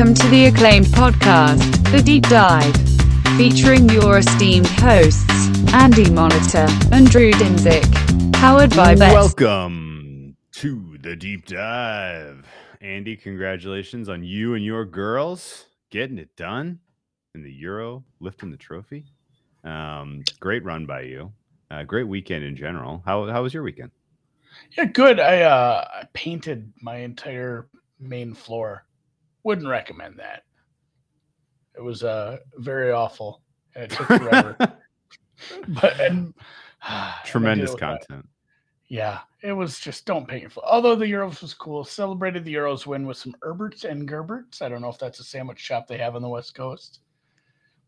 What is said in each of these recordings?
Welcome to the acclaimed podcast, The Deep Dive, featuring your esteemed hosts, Andy Monitor and Drew Dinsick, powered by Best. Welcome to the deep dive. Andy, congratulations on you and your girls getting it done in the Euro, lifting the trophy. Um, great run by you. Uh, great weekend in general. How how was your weekend? Yeah, good. I uh I painted my entire main floor. Wouldn't recommend that. It was uh very awful and it took forever. but and Tremendous with that. content. Yeah, it was just don't paint your floor. Although the Euros was cool, celebrated the Euros win with some Erberts and Gerberts. I don't know if that's a sandwich shop they have on the West Coast,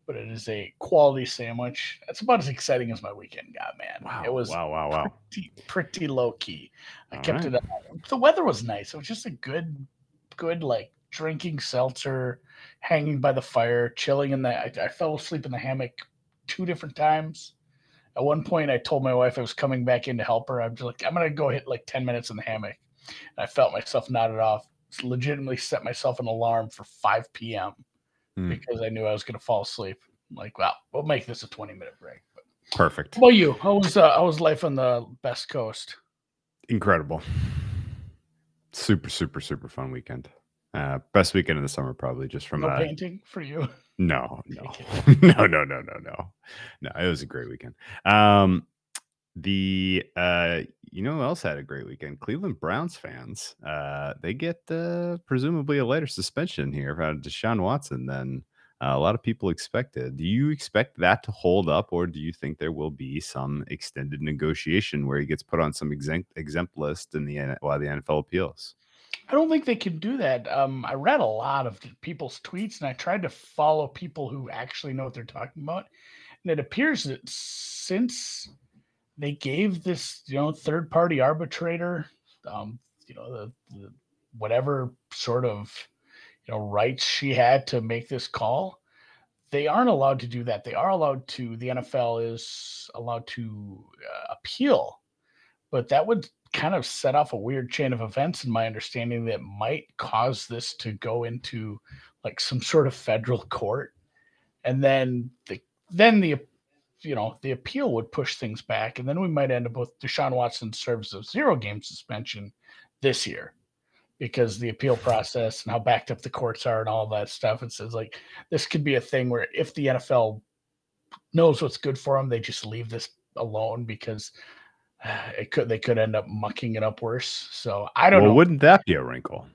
but it is a quality sandwich. That's about as exciting as my weekend got, man. Wow. It was wow, wow, wow. pretty, pretty low key. I All kept right. it. Up. The weather was nice. It was just a good, good like drinking seltzer, hanging by the fire, chilling in the. I, I fell asleep in the hammock two different times. At one point, I told my wife I was coming back in to help her. I'm just like, I'm gonna go hit like ten minutes in the hammock. And I felt myself nodded off. Legitimately set myself an alarm for 5 p.m. Hmm. because I knew I was gonna fall asleep. I'm like, well, we'll make this a 20 minute break. But Perfect. how about you? How was uh, how was life on the Best Coast? Incredible. Super, super, super fun weekend. Uh, best weekend of the summer, probably just from No a painting for you. No, no, no, no, no, no, no, no. It was a great weekend. Um, the uh, you know who else had a great weekend? Cleveland Browns fans. Uh, they get uh, presumably a lighter suspension here about Deshaun Watson than uh, a lot of people expected. Do you expect that to hold up, or do you think there will be some extended negotiation where he gets put on some exempt exempt list in the while the NFL appeals? I don't think they can do that. Um, I read a lot of people's tweets and I tried to follow people who actually know what they're talking about. And it appears that since they gave this, you know, third party arbitrator, um, you know, the, the whatever sort of, you know, rights she had to make this call, they aren't allowed to do that. They are allowed to, the NFL is allowed to uh, appeal, but that would kind of set off a weird chain of events in my understanding that might cause this to go into like some sort of federal court. And then the then the you know the appeal would push things back and then we might end up with Deshaun Watson serves a zero game suspension this year. Because the appeal process and how backed up the courts are and all that stuff it says like this could be a thing where if the NFL knows what's good for them they just leave this alone because it could they could end up mucking it up worse. So I don't well, know. wouldn't that be a wrinkle?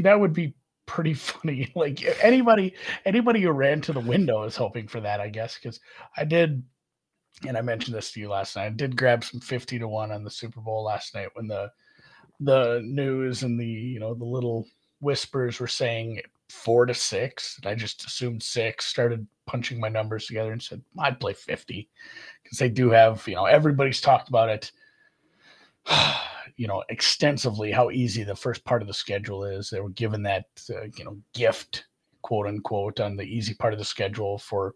that would be pretty funny. Like anybody anybody who ran to the window is hoping for that, I guess. Because I did, and I mentioned this to you last night. I did grab some fifty to one on the Super Bowl last night when the the news and the you know the little whispers were saying four to six. And I just assumed six. Started punching my numbers together and said I'd play fifty because they do have you know everybody's talked about it you know extensively how easy the first part of the schedule is. They were given that uh, you know gift quote unquote on the easy part of the schedule for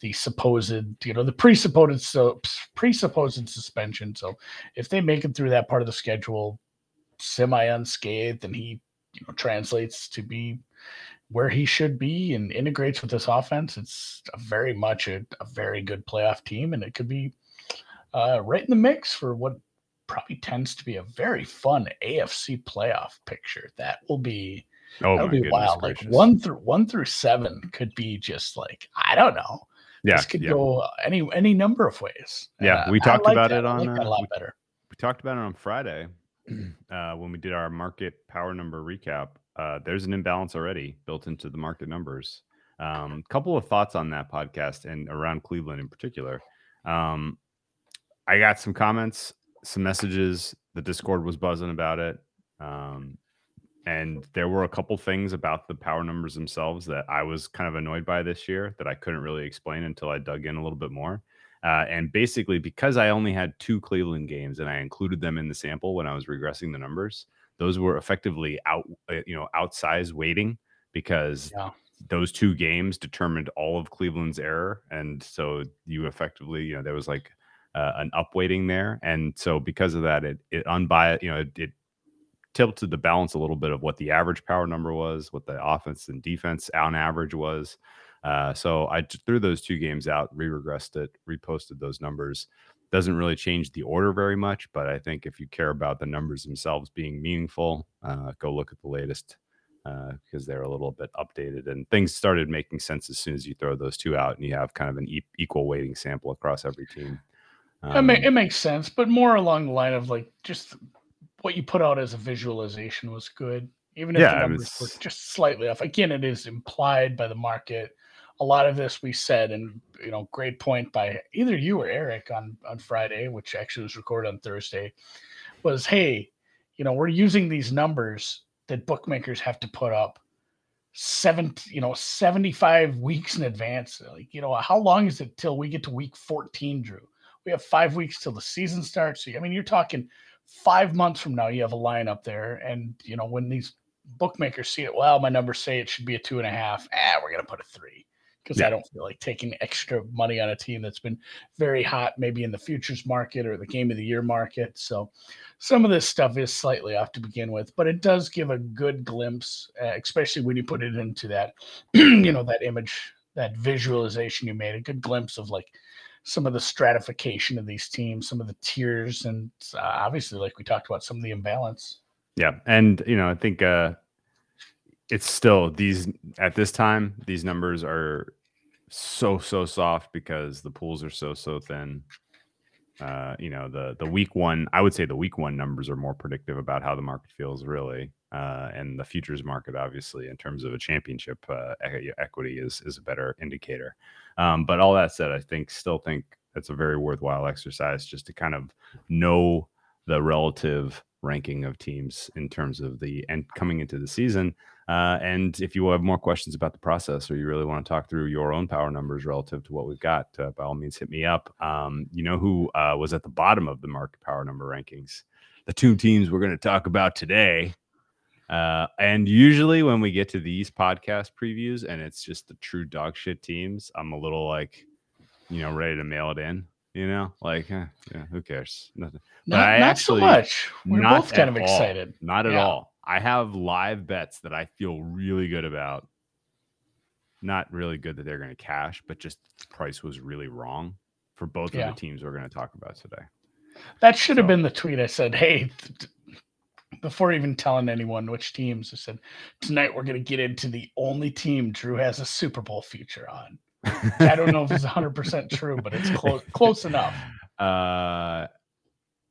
the supposed you know the presupposed so presupposed suspension. So if they make it through that part of the schedule semi unscathed and he you know translates to be where he should be and integrates with this offense it's a very much a, a very good playoff team and it could be uh, right in the mix for what probably tends to be a very fun AFC playoff picture. That will be Oh, that'll be wild. gracious. Like one through one through seven could be just like I don't know. yeah, this could yeah. go any any number of ways. Yeah, Uh, we talked like about that. it on, like that uh, a lot we- better. we talked about it on Friday uh, when we did our market power number recap. Uh, there's an imbalance already built into the market numbers. A um, couple of thoughts on that podcast and around Cleveland in particular. Um, I got some comments, some messages. The Discord was buzzing about it. Um, and there were a couple things about the power numbers themselves that I was kind of annoyed by this year that I couldn't really explain until I dug in a little bit more. Uh, and basically, because I only had two Cleveland games and I included them in the sample when I was regressing the numbers, those were effectively out, uh, you know, outsized weighting because Yeah. those two games determined all of Cleveland's error, and so you effectively, you know, there was like uh, an upweighting there, and so because of that, it it unbiased, you know, it, it tilted the balance a little bit of what the average power number was, what the offense and defense on average was. Uh, so I threw those two games out, re-regressed it, reposted those numbers. Doesn't really change the order very much, but I think if you care about the numbers themselves being meaningful, uh, go look at the latest because uh, they're a little bit updated and things started making sense as soon as you throw those two out and you have kind of an e- equal weighting sample across every team. Um, it, may, it makes sense, but more along the line of like just what you put out as a visualization was good, even if yeah, the numbers was... were just slightly off. Again, it is implied by the market. A lot of this we said, and you know, great point by either you or Eric on on Friday, which actually was recorded on Thursday, was hey, you know, we're using these numbers that bookmakers have to put up seven, you know, 75 weeks in advance. Like, you know, how long is it till we get to week 14, Drew? We have five weeks till the season starts. So, I mean, you're talking five months from now, you have a line up there. And, you know, when these bookmakers see it, well, my numbers say it should be a two and a half. Ah, we're going to put a three because yeah. I don't feel like taking extra money on a team that's been very hot, maybe in the futures market or the game of the year market. So some of this stuff is slightly off to begin with, but it does give a good glimpse, uh, especially when you put it into that, you know, that image, that visualization you made, a good glimpse of like some of the stratification of these teams, some of the tiers, and uh, obviously, like we talked about, some of the imbalance. Yeah, and you know, I think uh, it's still these at this time these numbers are so so soft because the pools are so so thin. Uh you know the the week one i would say the week one numbers are more predictive about how the market feels really. Uh and the futures market obviously in terms of a championship uh equity is is a better indicator um but all that said i think still think it's a very worthwhile exercise just to kind of know the relative ranking of teams in terms of the and coming into the season uh, and if you have more questions about the process or you really want to talk through your own power numbers relative to what we've got, uh, by all means, hit me up. Um, you know who uh, was at the bottom of the market power number rankings? The two teams we're going to talk about today. Uh, and usually when we get to these podcast previews and it's just the true dog shit teams, I'm a little like, you know, ready to mail it in. You know, like, eh, yeah, who cares? Nothing. Not, not actually, so much. We're both kind of excited. Not at yeah. all. I have live bets that I feel really good about. Not really good that they're going to cash, but just price was really wrong for both yeah. of the teams we're going to talk about today. That should so. have been the tweet I said, hey, th- before even telling anyone which teams, I said, tonight we're going to get into the only team Drew has a Super Bowl future on. I don't know if it's 100% true, but it's close close enough. Uh,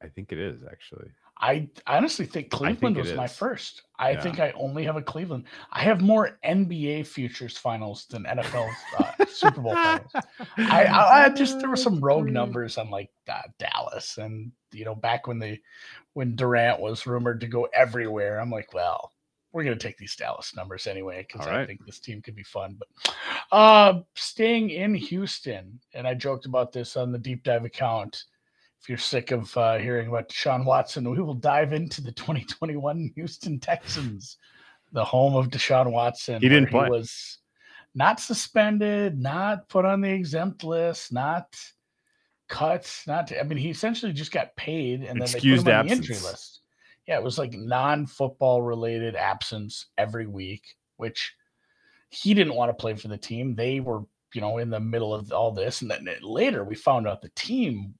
I think it is actually. I honestly think Cleveland think was my first. I yeah. think I only have a Cleveland. I have more NBA futures finals than NFL uh, Super Bowl finals. I, I, I, just there were some rogue numbers on like uh, Dallas, and you know back when the when Durant was rumored to go everywhere. I'm like, well, we're gonna take these Dallas numbers anyway because right. I think this team could be fun. But uh, staying in Houston, and I joked about this on the deep dive account if you're sick of uh, hearing about Deshaun Watson, we will dive into the 2021 Houston Texans, the home of Deshaun Watson. He didn't play. He was not suspended, not put on the exempt list, not cut, not. I mean, he essentially just got paid and then Excused they put him on absence. the injury list. Yeah, it was like non-football related absence every week, which he didn't want to play for the team. They were, you know, in the middle of all this, and then later we found out the team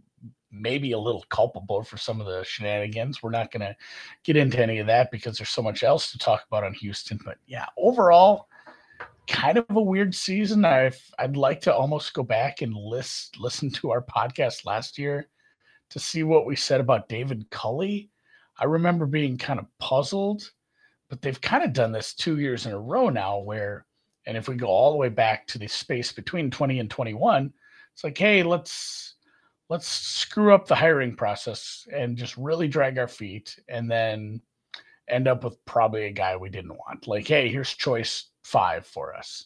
maybe a little culpable for some of the shenanigans. We're not going to get into any of that because there's so much else to talk about on Houston. But yeah, overall, kind of a weird season. i I'd like to almost go back and list listen to our podcast last year to see what we said about David Culley. I remember being kind of puzzled, but they've kind of done this two years in a row now. Where, and if we go all the way back to the space between 20 and 21, it's like, hey, let's let's screw up the hiring process and just really drag our feet and then end up with probably a guy we didn't want. Like, hey, here's choice five for us.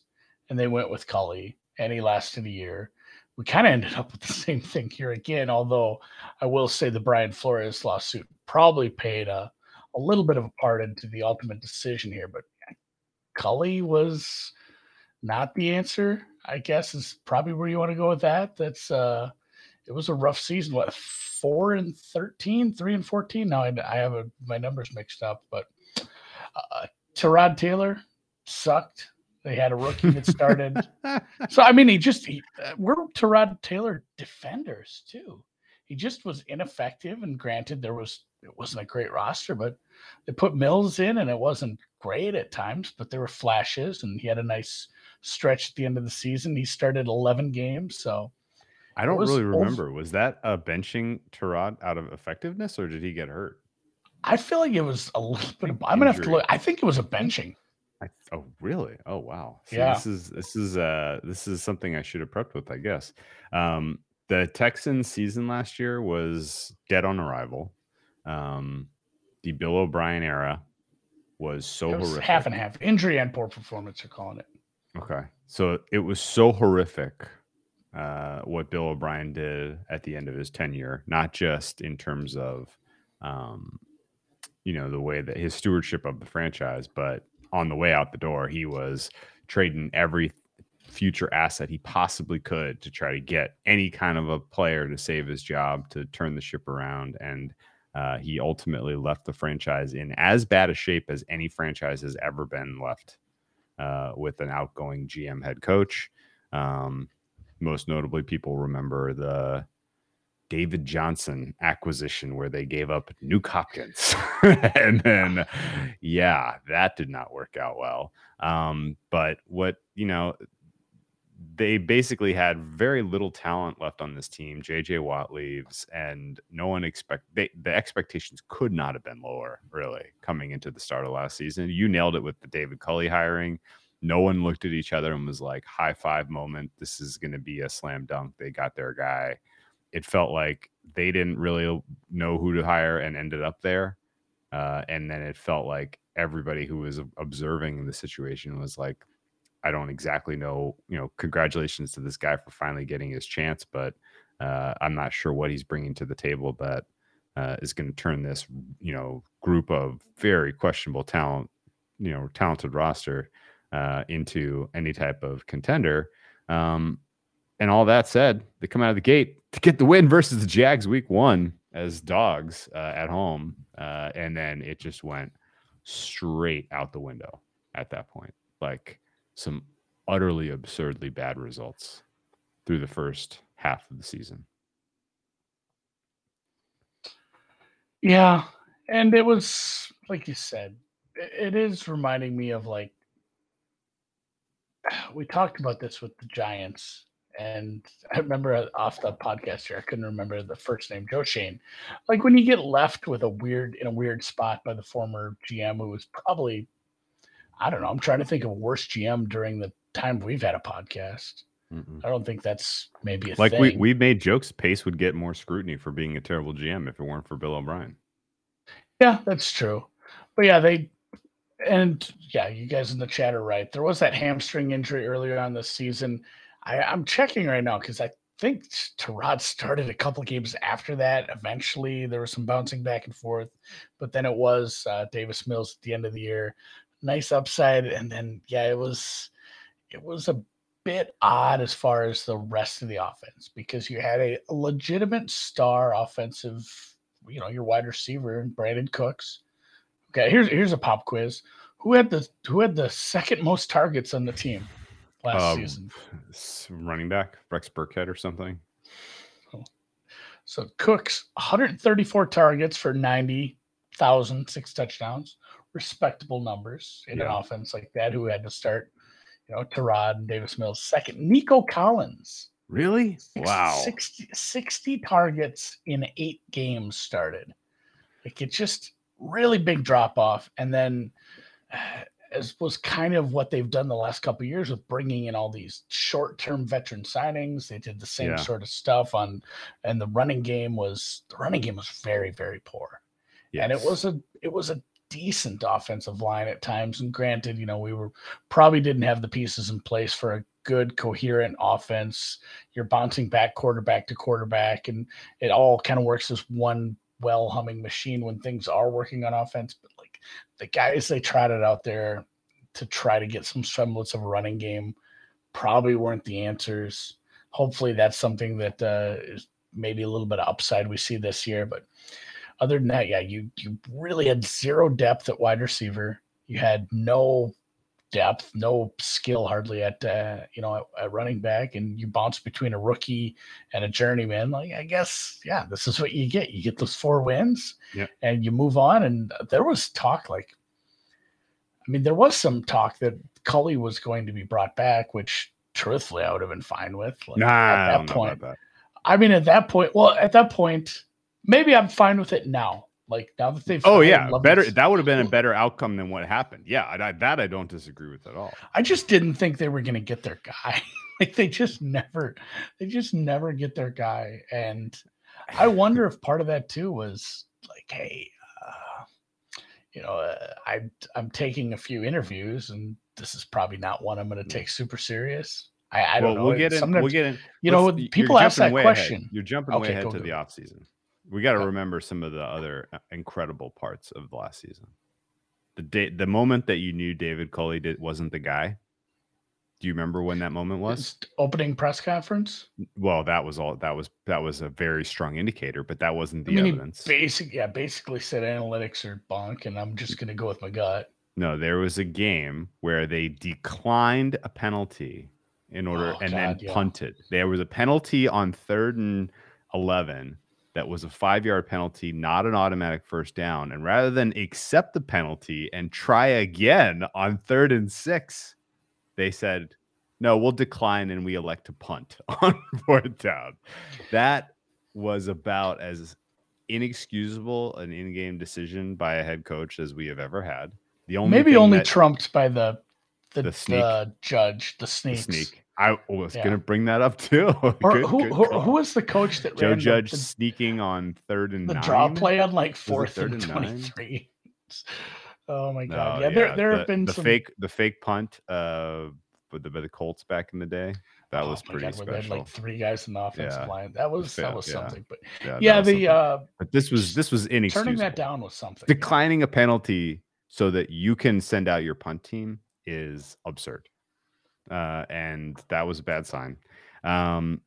And they went with Culley and he lasted a year. We kind of ended up with the same thing here again, although I will say the Brian Flores lawsuit probably paid a, a little bit of a part into the ultimate decision here. But Culley was not the answer, I guess, is probably where you want to go with that. That's uh it was a rough season. What four and 13, 3 and 14. Now I, I have a, my numbers mixed up, but uh, Tyrod Taylor sucked. They had a rookie that started. so, I mean, he just, he, uh, we're Tyrod Taylor defenders too. He just was ineffective. And granted, there was, it wasn't a great roster, but they put Mills in and it wasn't great at times, but there were flashes and he had a nice stretch at the end of the season. He started 11 games. So, I don't really remember. Was that a benching Tyrod out of effectiveness, or did he get hurt? I feel like it was a little bit. Of, I'm gonna have to look. I think it was a benching. I, oh really? Oh wow. So yeah. This is this is uh this is something I should have prepped with, I guess. Um, the Texans season last year was dead on arrival. Um, the Bill O'Brien era was so was horrific. Half and half. Injury and poor performance You're calling it. Okay. So it was so horrific uh, what Bill O'Brien did at the end of his tenure, not just in terms of, um, you know, the way that his stewardship of the franchise, but on the way out the door, he was trading every future asset he possibly could to try to get any kind of a player to save his job to turn the ship around. And uh, he ultimately left the franchise in as bad a shape as any franchise has ever been left uh, with an outgoing GM head coach. Um, most notably, people remember the David Johnson acquisition where they gave up Nuk Hopkins. and then, yeah, that did not work out well. Um, but what, you know, they basically had very little talent left on this team. JJ Watt leaves, and no one expect they, the expectations could not have been lower, really, coming into the start of last season. You nailed it with the David Culley hiring no one looked at each other and was like high five moment this is going to be a slam dunk they got their guy. It felt like they didn't really know who to hire and ended up there uh, and then it felt like everybody who was observing the situation was like i don't exactly know you know congratulations to this guy for finally getting his chance but uh, i'm not sure what he's bringing to the table that uh, is going to turn this you know group of very questionable talent you know talented roster uh, into any type of contender. Um, and all that said, they come out of the gate to get the win versus the Jags week one as dogs uh, at home. Uh, and then it just went straight out the window at that point. Like some utterly absurdly bad results through the first half of the season. Yeah. And it was, like you said, it is reminding me of like we talked about this with the Giants, and I remember off the podcast here, I couldn't remember the first name, Joe Schoen. Like when you get left with a weird in a weird spot by the former GM, who was probably, I don't know, I'm trying to think of a worse GM during the time we've had a podcast. Mm-mm. I don't think that's maybe like thing. we we made jokes. Pace would get more scrutiny for being a terrible GM if it weren't for Bill O'Brien. Yeah, that's true. But yeah, they and yeah, you guys in the chat are right. There was that hamstring injury earlier on this season. I, I'm checking right now because I think Tyrod started a couple games after that. Eventually, there was some bouncing back and forth, but then it was uh, Davis Mills at the end of the year. Nice upside, and then yeah, it was it was a bit odd as far as the rest of the offense because you had a, a legitimate star offensive, you know, your wide receiver Brandin Cooks Okay, here's here's a pop quiz. Who had the who had the second most targets on the team last um, season? Running back Rex Burkhead or something. So Cooks 134 targets for 90,000, six touchdowns, respectable numbers in yeah. an offense like that. Who had to start, you know, Tyrod and Davis Mills second. Nico Collins. Really? wow. 60, 60 targets in eight games started. Like it just really big drop off, and then as was kind of what they've done the last couple years with bringing in all these short-term veteran signings. They did the same yeah. sort of stuff on, and the running game was the running game was very very poor, yes. and it was a it was a decent offensive line at times. And granted, you know we were probably didn't have the pieces in place for a good coherent offense. You're bouncing back quarterback to quarterback, and it all kind of works as one well humming machine when things are working on offense. But like the guys they trotted out there to try to get some semblance of a running game probably weren't the answers. Hopefully, that's something that uh, is maybe a little bit of upside we see this year. But other than that, yeah, you you really had zero depth at wide receiver. You had no depth, no skill hardly at uh, you know at, at, running back, and you bounce between a rookie and a journeyman. Like I guess, yeah, this is what you get. You get those four wins, yeah. and you move on. And there was talk, like, I mean, there was some talk that Culley was going to be brought back, which truthfully I would have been fine with. Like, nah, at that point, that. I mean, at that point, well, at that point, maybe I'm fine with it now. Like now that they've oh yeah better this. that would have been a better outcome than what happened. Yeah, I, that I don't disagree with at all. I just didn't think they were going to get their guy. like they just never, they just never get their guy, and I wonder if part of that too was like, hey, uh, you know, uh, I I'm taking a few interviews, and this is probably not one I'm going to take super serious. I, I don't know. We'll get in. We'll get in. You know, people ask that question. Ahead. You're jumping okay, way ahead to the off season. We got to remember some of the other uh, incredible parts of the last season. The day, the moment that you knew David Culley did, wasn't the guy. Do you remember when that moment was? Opening press conference. Well, that was all. That was that was a very strong indicator, but that wasn't the I mean, evidence. Basic, yeah, basically said analytics are bunk, and I'm just going to go with my gut. No, there was a game where they declined a penalty in order oh, and God, then yeah. punted. There was a penalty on third and eleven that was a five yard penalty, not an automatic first down. And rather than accept the penalty and try again on third and six, they said, no, we'll decline and we elect to punt on fourth down. That was about as inexcusable an in game decision by a head coach as we have ever had. The only maybe only trumped by the the, the, the judge, the sneaks. The sneak. I was yeah. going to bring that up too. Or good, who, good who, who, was the coach that Joe Judge the, sneaking on third and the nine? draw play on like fourth and, and twenty three? Oh my god! No, yeah, there there the, have been the some... fake the fake punt uh with the, by the Colts back in the day. That oh was pretty god, special. They had like three guys in the offensive yeah. line. That was that was something. But yeah, the uh but this was this was inexcusable. Turning that down was something. Declining a penalty so that you can send out your punt team is absurd uh, and that was a bad sign. Um,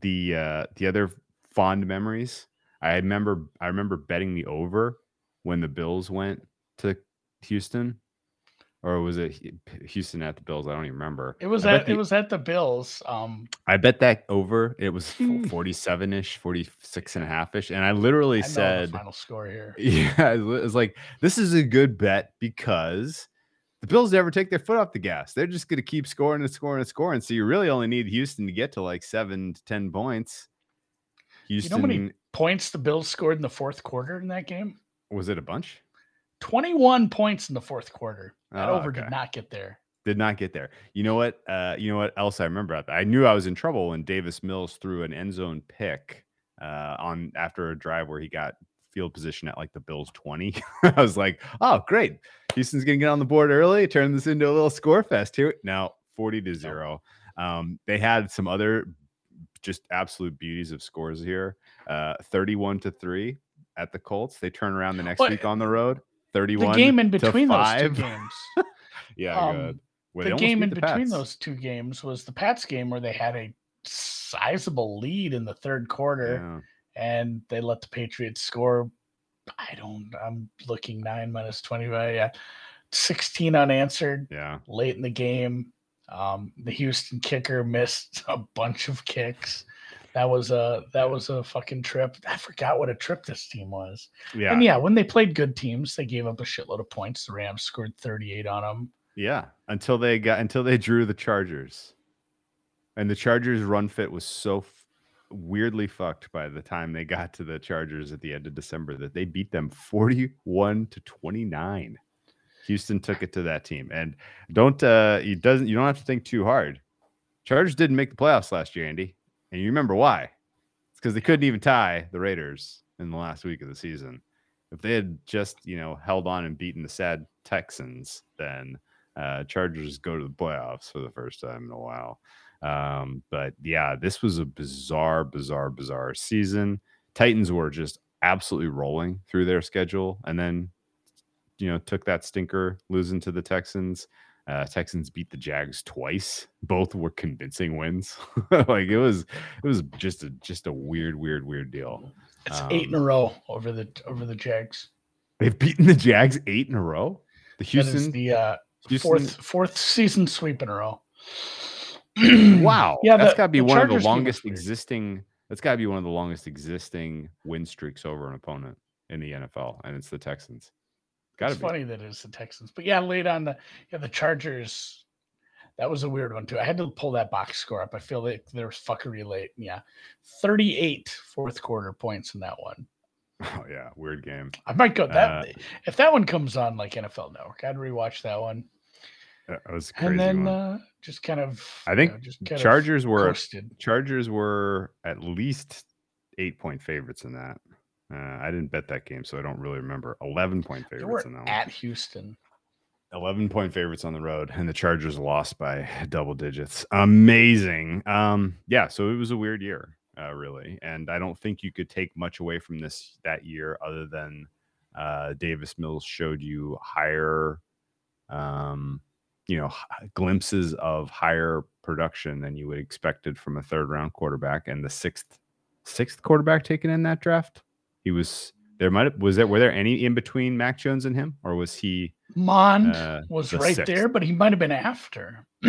the uh, the other fond memories, I remember I remember betting the over when the Bills went to Houston, or was it Houston at the Bills? I don't even remember. It was at the, it was at the Bills. Um, I bet that over. It was hmm. 47 ish, 46 and a half ish, and I literally I said final score here. Yeah, it was like this is a good bet because the Bills never take their foot off the gas. They're just going to keep scoring and scoring and scoring. So you really only need Houston to get to like seven to 10 points. Houston. You know how many points the Bills scored in the fourth quarter in that game? Was it a bunch? 21 points in the fourth quarter. That oh, over okay. did not get there. Did not get there. You know what? Uh, you know what else I remember? I knew I was in trouble when Davis Mills threw an end zone pick uh, on after a drive where he got field position at like the Bills 20. I was like, oh, great. Houston's going to get on the board early, turn this into a little score fest here. Now, 40 to 0. Um, they had some other just absolute beauties of scores here uh, 31 to 3 at the Colts. They turn around the next well, week on the road. 31 the game in between those two games. yeah, um, the game in the between Pats. those two games was the Pats game where they had a sizable lead in the third quarter. Yeah and they let the Patriots score. I don't. I'm looking nine minus twenty. Yeah, sixteen unanswered. Yeah, late in the game, um, the Houston kicker missed a bunch of kicks. That was a that was a fucking trip. I forgot what a trip this team was. Yeah, and yeah, when they played good teams, they gave up a shitload of points. The Rams scored 38 on them. Yeah, until they got until they drew the Chargers, and the Chargers' run fit was so weirdly fucked by the time they got to the Chargers at the end of December that they beat them 41 to 29. Houston took it to that team. And don't uh you doesn't you don't have to think too hard. Chargers didn't make the playoffs last year, Andy. And you remember why? It's because they couldn't even tie the Raiders in the last week of the season. If they had just, you know, held on and beaten the sad Texans, then uh Chargers go to the playoffs for the first time in a while. Um, but yeah, this was a bizarre, bizarre, bizarre season. Titans were just absolutely rolling through their schedule and then, you know, took that stinker losing to the Texans. Uh, Texans beat the Jags twice. Both were convincing wins. like it was, it was just a just a weird, weird, weird deal. It's eight in a Um, row over the over the Jags. They've beaten the Jags eight in a row. The That is Houston, the uh, Houston fourth fourth season sweep in a row. Wow, Yeah, that's got to be one of the longest existing. That's got to be one of the longest existing win streaks over an opponent in the NFL, and it's the Texans. Got to It's be. funny that it's the Texans, but yeah, late on the yeah the Chargers. That was a weird one too. I had to pull that box score up. I feel like there was fuckery late. Yeah, 38 fourth quarter points in that one. Oh yeah, weird game. I might go that Uh, if that one comes on like NFL Network. I'd rewatch that one, That was crazy. and then uh, just kind of. I you think know, just Chargers were coasted. Chargers were at least eight point favorites in that. Uh, I didn't bet that game, so I don't really remember. Eleven point favorites in that one. at Houston. 11 point favorites on the road and the chargers lost by double digits amazing um yeah so it was a weird year uh really and i don't think you could take much away from this that year other than uh davis mills showed you higher um you know glimpses of higher production than you would expected from a third round quarterback and the sixth sixth quarterback taken in that draft he was there might have was there were there any in between mac jones and him or was he Mond Uh, was right sixth. there, but he might have been after.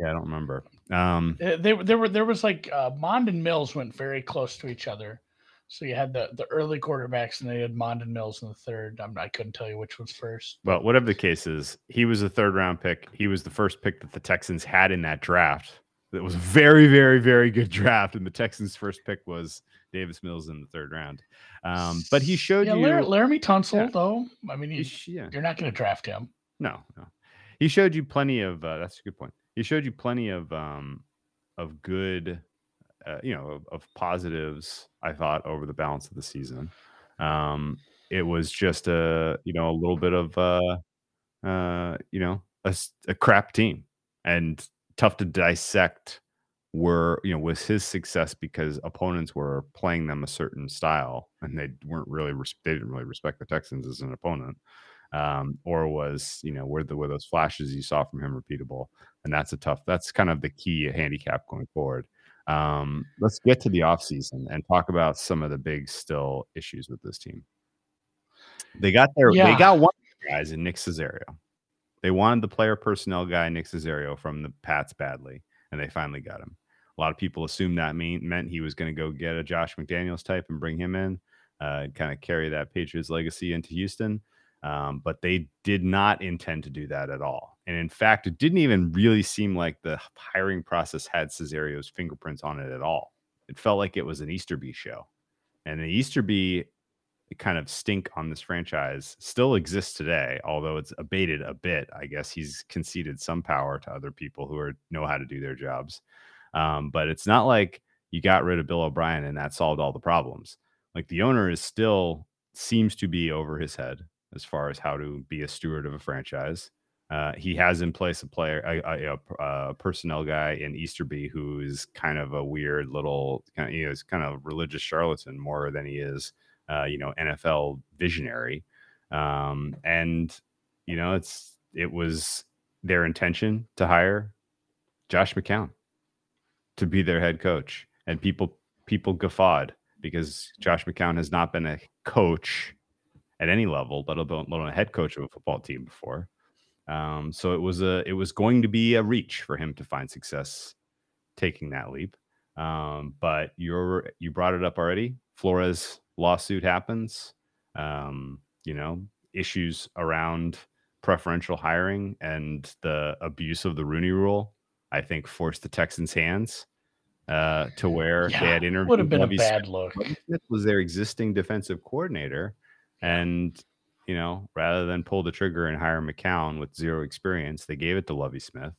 Yeah, I don't remember. Um, there, there were there was like uh, Mond and Mills went very close to each other. So you had the the early quarterbacks, and then you had Mond Mills in the third. I'm, I couldn't tell you which was first. well, whatever the case is, he was a third round pick. He was the first pick that the Texans had in that draft. It was a very, very, very good draft, and the Texans' first pick was Davis Mills in the third round. Um, but he showed yeah, you, Lar- Laremy Tunsil, Yeah. though. I mean, he yeah, you're not going to draft him. no, no, he showed you plenty of. Uh, that's a good point. He showed you plenty of um, of good, uh, you know, of, of positives. I thought over the balance of the season. Um, it was just a you know a little bit of uh, uh, you know a crap team and tough to dissect. Were you know was his success because opponents were playing them a certain style and they weren't really they didn't really respect the Texans as an opponent, um, or was you know were the were those flashes you saw from him repeatable? And that's a tough. That's kind of the key handicap going forward. Um, let's get to the offseason and talk about some of the big still issues with this team. They got their they got one of the guys in Nick Caserio. They wanted the player personnel guy Nick Caserio from the Pats badly, and they finally got him. A lot of people assumed that mean, meant he was going to go get a Josh McDaniels type and bring him in, uh, kind of carry that Patriots legacy into Houston. Um, but they did not intend to do that at all. And in fact, it didn't even really seem like the hiring process had Caserio's fingerprints on it at all. It felt like it was an Easterby show. And the Easterby kind of stink on this franchise still exists today, although it's abated a bit. I guess he's conceded some power to other people who are know how to do their jobs. Um, but it's not like you got rid of Bill O'Brien and that solved all the problems. Like the owner is still seems to be over his head as far as how to be a steward of a franchise. Uh, he has in place a player, a, a, a, personnel guy in Easterby who is kind of a weird little, kind of, you know, is kind of religious charlatan more than he is, uh, you know, NFL visionary. Um, and you know, it's it was their intention to hire Josh McCown to be their head coach, and people people guffawed because Josh McCown has not been a coach at any level, let alone a head coach of a football team before. Um, so it was a it was going to be a reach for him to find success taking that leap. Um, but you're you brought it up already. Flores lawsuit happens. Um, you know, issues around preferential hiring and the abuse of the Rooney rule, I think forced the Texans' hands uh, to where Yeah, they had interviewed Would have been a Lovie Smith bad look. Smith was their existing defensive coordinator, and you know, rather than pull the trigger and hire McCown with zero experience, they gave it to Lovie Smith.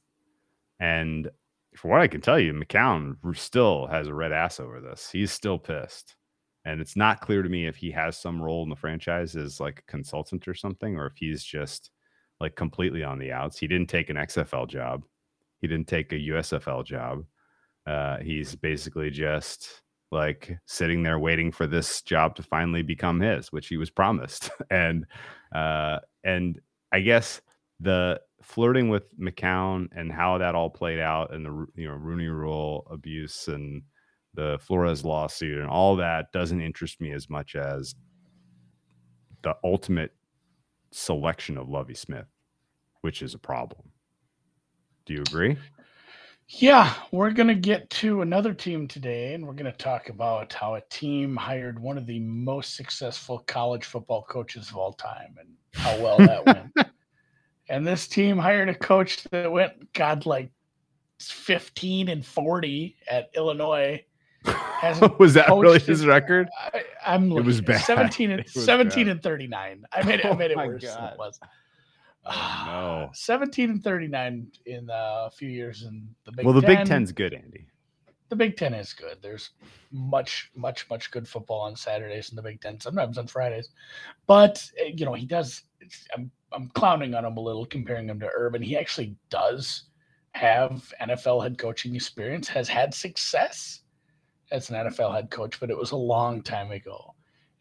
And for what I can tell you, McCown still has a red ass over this. He's still pissed, and it's not clear to me if he has some role in the franchise as like a consultant or something, or if he's just like completely on the outs. He didn't take an XFL job. He didn't take a USFL job. Uh, he's basically just like sitting there waiting for this job to finally become his, which he was promised. and uh, and I guess the flirting with McCown and how that all played out and the you know Rooney Rule abuse and the Flores lawsuit and all that doesn't interest me as much as the ultimate selection of Lovie Smith, which is a problem. Do you agree? Yeah, we're going to get to another team today, and we're going to talk about how a team hired one of the most successful college football coaches of all time and how well that went. And this team hired a coach that went, God, like 15 and 40 at Illinois. was that really his record? I, am it was bad. 17 and 17 bad. and 39. I made it, I made it oh worse God. than it was. Oh, no. 17 and 39 in uh, a few years in the Big Well, the 10. Big Ten's good, Andy. The Big Ten is good. There's much, much, much good football on Saturdays in the Big Ten, sometimes on Fridays. But, eh, you know, he does. I'm, I'm clowning on him a little, comparing him to Urban. He actually does have NFL head coaching experience, has had success as an NFL head coach, but it was a long time ago.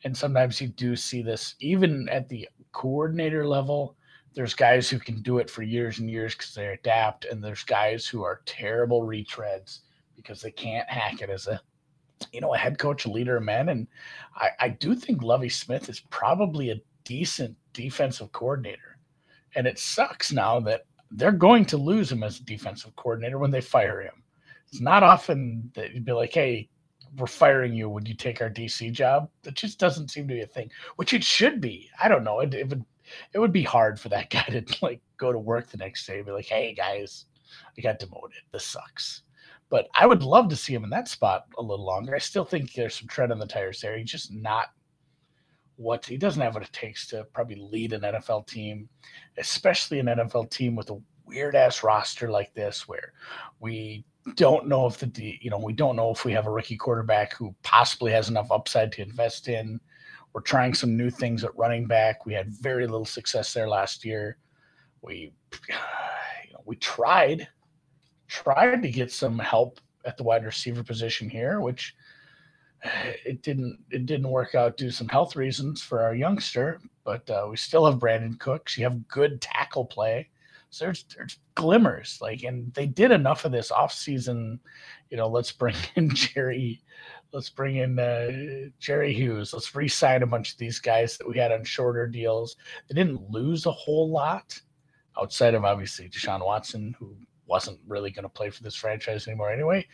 And sometimes you do see this even at the coordinator level there's guys who can do it for years and years because they adapt, and there's guys who are terrible retreads because they can't hack it as a you know a head coach, a leader of men. And I, I do think Lovie Smith is probably a decent defensive coordinator. And it sucks now that they're going to lose him as a defensive coordinator when they fire him. It's not often that you'd be like, hey, we're firing you. Would you take our DC job? That just doesn't seem to be a thing, which it should be. I don't know. It, it would it would be hard for that guy to like go to work the next day and be like, hey guys, I got demoted. This sucks. But I would love to see him in that spot a little longer. I still think there's some tread on the tires there. He's just not what he doesn't have what it takes to probably lead an NFL team, especially an NFL team with a weird ass roster like this where we don't know if the you know we don't know if we have a rookie quarterback who possibly has enough upside to invest in we're trying some new things at running back. We had very little success there last year. We, you know, we tried, tried to get some help at the wide receiver position here, which it didn't it didn't work out due to some health reasons for our youngster. But uh, we still have Brandin Cooks. You have good tackle play. So there's there's glimmers like, and they did enough of this off season. You know, let's bring in Jerry Let's bring in uh, Jerry Hughes. Let's re-sign a bunch of these guys that we had on shorter deals. They didn't lose a whole lot outside of obviously Deshaun Watson, who wasn't really going to play for this franchise anymore anyway.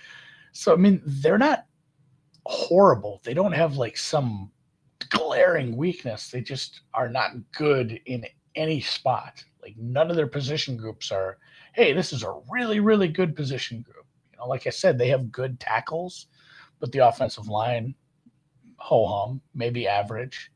So I mean, they're not horrible. They don't have like some glaring weakness. They just are not good in any spot. Like none of their position groups are, hey, this is a really, really good position group. You know, like I said, they have good tackles but the offensive line, ho hum, maybe average.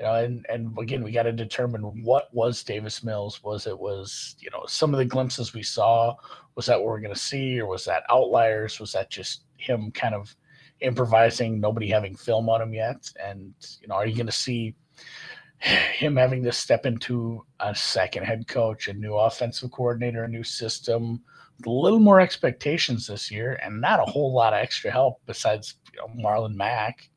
You know, and and again, we got to determine what was Davis Mills. Was it was you know some of the glimpses we saw? Was that what we're going to see, or was that outliers? Was that just him kind of improvising, nobody having film on him yet? And you know, are you going to see him having to step into a second head coach, a new offensive coordinator, a new system? A little more expectations this year and not a whole lot of extra help besides you know, Marlon Mack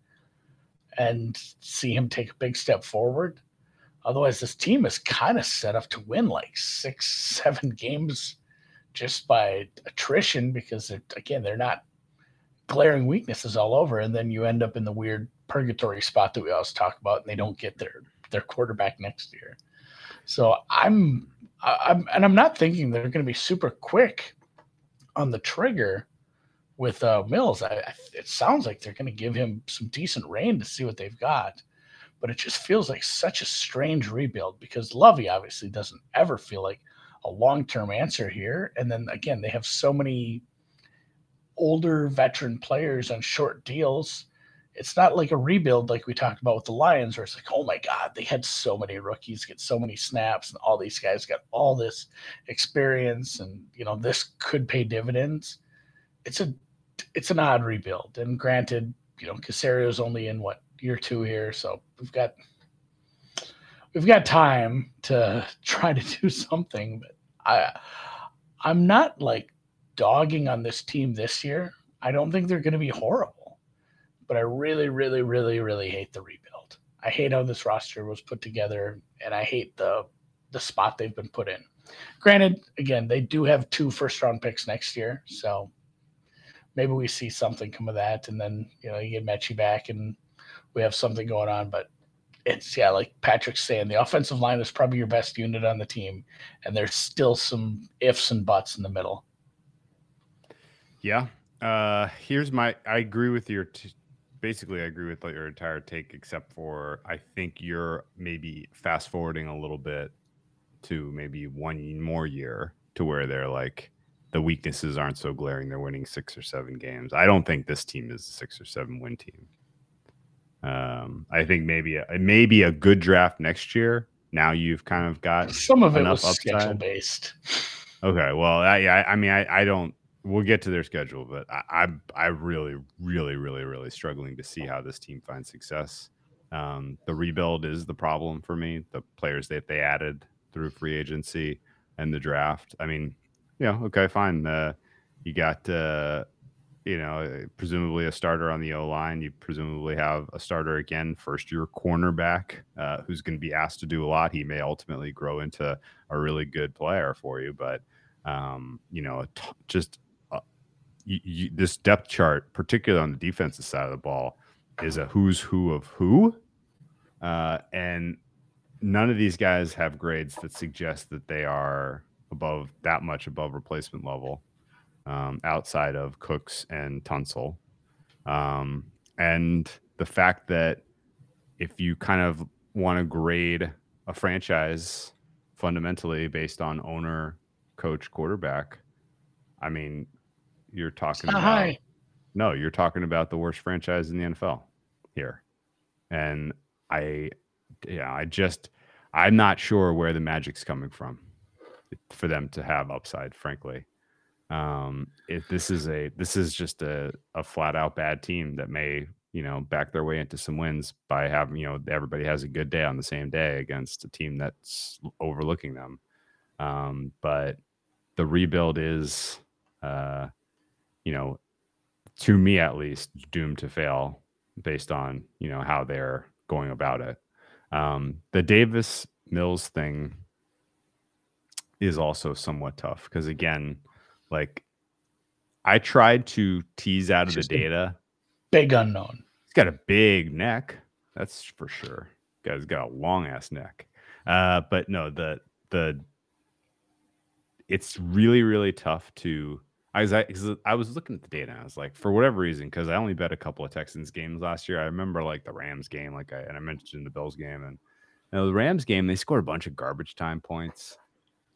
and see him take a big step forward. Otherwise, this team is kind of set up to win like six, seven games just by attrition because again, they're not glaring weaknesses all over. And then you end up in the weird purgatory spot that we always talk about and they don't get their, their quarterback next year. So I'm I'm, and I'm not thinking they're going to be super quick on the trigger with uh, Mills. I, it sounds like they're going to give him some decent reign to see what they've got, but it just feels like such a strange rebuild because Lovie obviously doesn't ever feel like a long term answer here. And then again, they have so many older veteran players on short deals it's not like a rebuild like we talked about with the Lions, where it's like, oh my God, they had so many rookies get so many snaps, and all these guys got all this experience, and you know this could pay dividends. It's a it's an odd rebuild, and granted, you know Caserio's only in what year two here, so we've got we've got time to try to do something. But I I'm not like dogging on this team this year. I don't think they're going to be horrible but I really, really, really, really hate the rebuild. I hate how this roster was put together, and I hate the the spot they've been put in. Granted, again, they do have two first round picks next year, so maybe we see something come of that, and then you know you get Metchie back, and we have something going on. But it's yeah, like Patrick's saying, the offensive line is probably your best unit on the team, and there's still some ifs and buts in the middle. Yeah. Uh, here's my. I agree with your. T- basically, I agree with like your entire take, except for I think you're maybe fast forwarding a little bit to maybe one more year to where they're like the weaknesses aren't so glaring. They're winning six or seven games. I don't think this team is a six or seven win team. Um, I think maybe a, maybe a good draft next year. Now you've kind of got some of it was upside. schedule based. Okay, well, I, I, I mean, I, I don't. We'll get to their schedule, but I, I, I really, really, really, really struggling to see how this team finds success. Um, the rebuild is the problem for me. The players that they added through free agency and the draft. I mean, yeah, okay, fine. Uh, you got uh, you know, presumably a starter on the O line. You presumably have a starter again, first year cornerback, uh, who's going to be asked to do a lot. He may ultimately grow into a really good player for you, but um, you know, just uh, you, you, this depth chart, particularly on the defensive side of the ball, is a who's who of who, uh, and none of these guys have grades that suggest that they are above that much above replacement level um, outside of Cooks and Tunsil. Um, and the fact that if you kind of want to grade a franchise fundamentally based on owner, coach, quarterback, I mean, you're talking about high. no, you're talking about the worst franchise in the NFL here. And I, yeah, I just, I'm not sure where the magic's coming from for them to have upside, frankly. Um, if this is a this is just a, a flat out bad team that may you know back their way into some wins by having you know everybody has a good day on the same day against a team that's overlooking them. Um, but the rebuild is, uh, you know, to me at least, doomed to fail based on you know how they're going about it. Um, the Davis Mills thing is also somewhat tough because again like I tried to tease out of the data. Big unknown. He's got a big neck. That's for sure. Guy's got a long ass neck. Uh, but no, the the it's really really tough to. I was I, uh, I was looking at the data. and I was like, for whatever reason, because I only bet a couple of Texans games last year. I remember like the Rams game, like I and I mentioned the Bills game, and you know, the Rams game they scored a bunch of garbage time points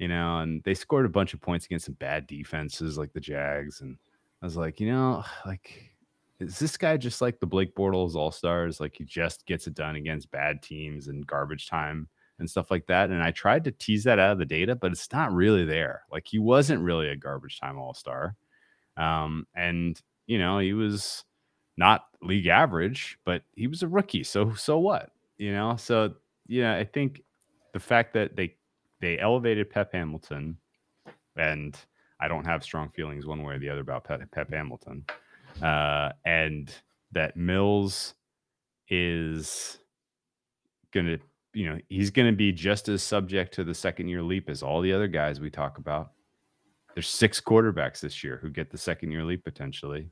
you know, and they scored a bunch of points against some bad defenses like the Jags. And I was like, you know, like, is this guy just like the Blake Bortles All Stars? Like, he just gets it done against bad teams and garbage time and stuff like that. And I tried to tease that out of the data, but it's not really there. Like, he wasn't really a garbage time All Star. Um, and, you know, he was not league average, but he was a rookie. So, so what? You know, so, yeah, I think the fact that they they elevated Pep Hamilton, and I don't have strong feelings one way or the other about Pep, Pep Hamilton, uh, and that Mills is going to, you know, he's going to be just as subject to the second year leap as all the other guys we talk about. There's six quarterbacks this year who get the second year leap potentially.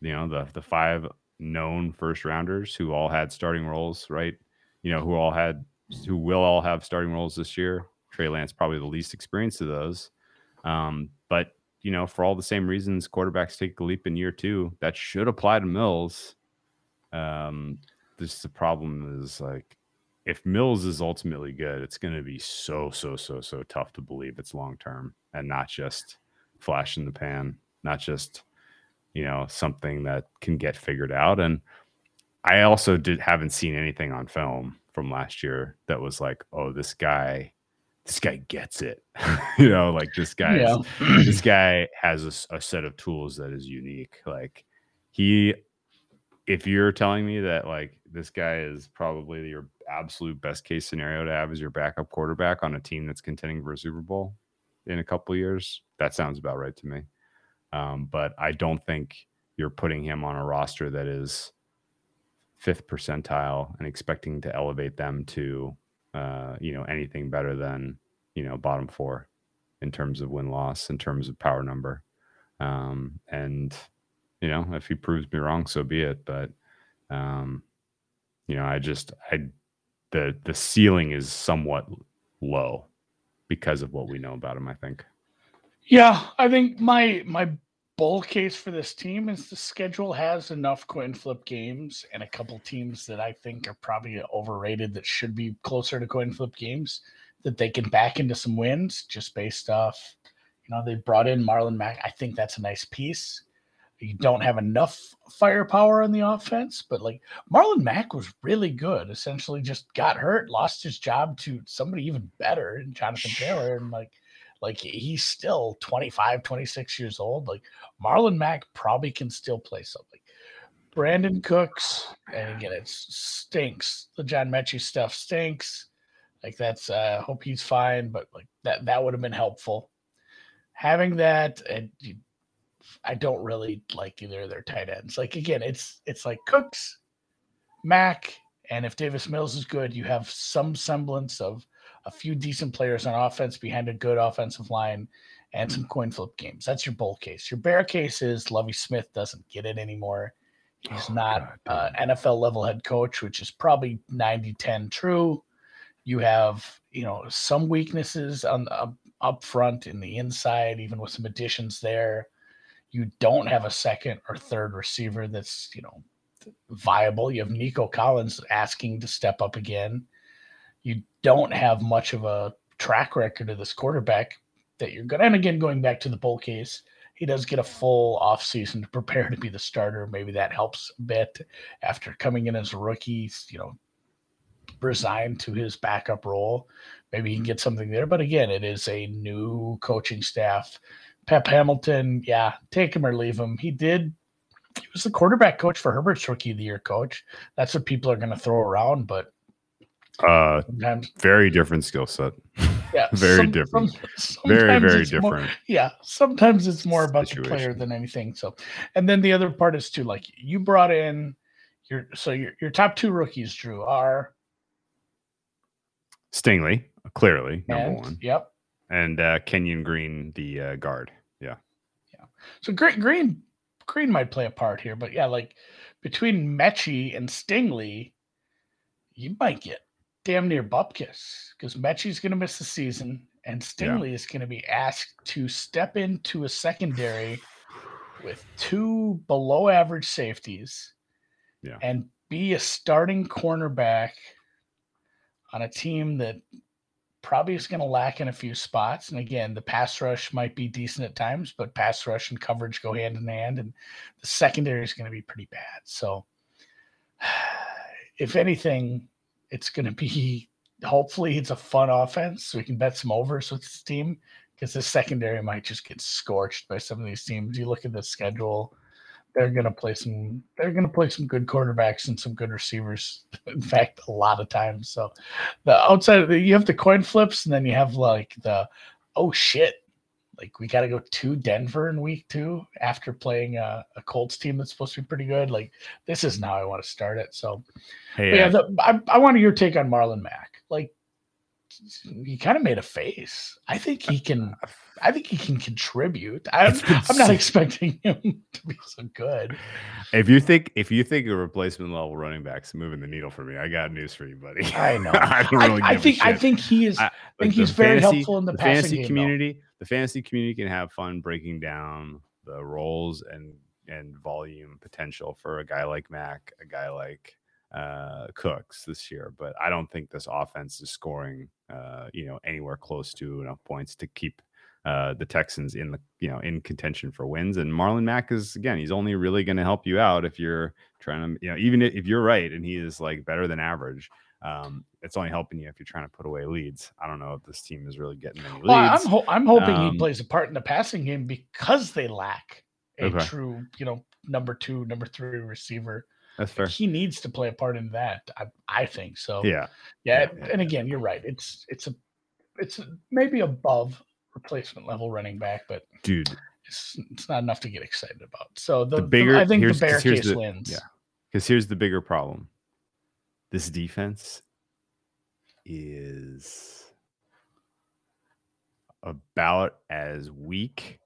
You know, the the five known first rounders who all had starting roles, right? You know, who all had who will all have starting roles this year. Trey Lance probably the least experienced of those. Um, but you know, for all the same reasons quarterbacks take a leap in year two, that should apply to Mills. Um, this the problem is like if Mills is ultimately good, it's going to be so so so so tough to believe it's long term and not just flash in the pan, not just you know something that can get figured out. And I also did haven't seen anything on film from last year that was like, oh, this guy, this guy gets it. you know, like this guy, yeah. this guy has a, a set of tools that is unique. Like he, if you're telling me that like this guy is probably your absolute best case scenario to have as your backup quarterback on a team that's contending for a Super Bowl in a couple years, that sounds about right to me. Um, but I don't think you're putting him on a roster that is fifth percentile and expecting to elevate them to uh, you know anything better than you know, bottom four in terms of win loss, in terms of power number. Um, and you know, if he proves me wrong, so be it. But um, you know, I just I the the ceiling is somewhat low because of what we know about him. I think. Yeah, I think my my bull case for this team is the schedule has enough coin flip games and a couple teams that I think are probably overrated that should be closer to coin flip games that they can back into some wins just based off. You know, they brought in Marlon Mack. I think that's a nice piece. You don't have enough firepower on the offense, but like Marlon Mack was really good. Essentially, just got hurt, lost his job to somebody even better, in Jonathan Taylor, and like like he's still 25, 26 years old. Like Marlon Mack probably can still play something. Brandin Cooks, and again, it stinks. The John Metchie stuff stinks. Like that's uh hope he's fine, but like that that would have been helpful. Having that and I don't really like either of their tight ends. Like again, it's it's like Cooks, Mack, and if Davis Mills is good, you have some semblance of a few decent players on offense behind a good offensive line and some coin flip games. That's your bull case. Your bear case is Lovie Smith doesn't get it anymore. He's oh, not uh, NFL level head coach, which is probably 90 10 true. You have, you know, some weaknesses on uh, up front in the inside, even with some additions there. You don't have a second or third receiver that's, you know, viable. You have Nico Collins asking to step up again you don't have much of a track record of this quarterback that you're to, and again, going back to the bull case, he does get a full offseason to prepare to be the starter. Maybe that helps a bit after coming in as a rookie, you know, resigned to his backup role. Maybe he can get something there. But again, it is a new coaching staff. Pep Hamilton, yeah, take him or leave him. He did he was the quarterback coach for Herbert's rookie of the year coach. That's what people are going to throw around, but uh, sometimes. very different skill set. Yeah, very some, different. Some, very very different. More, yeah, sometimes it's more about Situation. the player than anything. So, and then the other part is too like you brought in your so your your top two rookies, Drew, are Stingley, clearly number and, one. Yep, and uh, Kenyon Green, the uh, guard. Yeah, yeah. So Green Green Green might play a part here, but yeah, like between Metchie and Stingley, you might get damn near Bupkis because Metchie's going to miss the season and Stingley yeah. is going to be asked to step into a secondary with two below average safeties yeah. and be a starting cornerback on a team that probably is going to lack in a few spots. And again, the pass rush might be decent at times, but pass rush and coverage go hand in hand, and the secondary is going to be pretty bad. So, if anything, it's going to be hopefully it's a fun offense we can bet some overs with this team because the secondary might just get scorched by some of these teams. You look at the schedule, they're going to play some they're going to play some good quarterbacks and some good receivers. In fact, a lot of times. So the outside of the, you have the coin flips and then you have like the oh shit, like we got to go to Denver in week two after playing a, a, Colts team that's supposed to be pretty good. Like this is now I want to start it. So, hey, yeah, the, I, I wanted your take on Marlon Mack. Like he kind of made a face. I think he can. I think he can contribute. I'm, I'm not expecting him to be so good. If you think if you think a replacement level running back's moving the needle for me, I got news for you, buddy. I know. I don't really. I, I think I think he is. I, think he's very fantasy, helpful in the, the fantasy game, community. Though. The fantasy community can have fun breaking down the roles and and volume potential for a guy like Mack, a guy like uh, Cooks this year, but I don't think this offense is scoring, uh, you know, anywhere close to enough points to keep uh, the Texans in the, you know, in contention for wins. And Marlon Mack is again, he's only really going to help you out if you're trying to, you know, even if you're right and he is like better than average. Um, it's only helping you if you're trying to put away leads. I don't know if this team is really getting any leads. Well, I'm, ho- I'm hoping um, he plays a part in the passing game because they lack a okay. true, you know, number two, number three receiver that's fair. He needs to play a part in that. I, I think so. Yeah. yeah. yeah. And again, you're right. It's it's a it's maybe above replacement level running back, but dude, it's it's not enough to get excited about. So the, the bigger the, I think the bear case the, wins. Yeah. Because here's the bigger problem. This defense is about as weak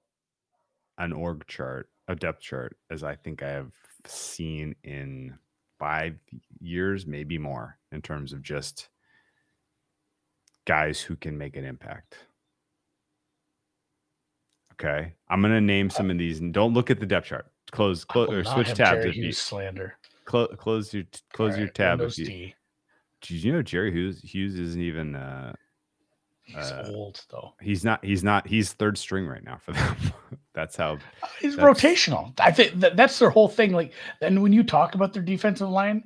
an org chart, a depth chart, as I think I have seen in five years, maybe more, in terms of just guys who can make an impact. Okay. I'm gonna name some of these and don't look at the depth chart. Close, close or switch tabs Jerry if you slander. close, close your close All your tab. Windows If you, D. did you know Jerry Hughes Hughes isn't even uh He's uh, old though. he's not he's not he's third string right now for them. That's how He's that's- rotational. I think that, that's their whole thing. Like, and when you talk about their defensive line,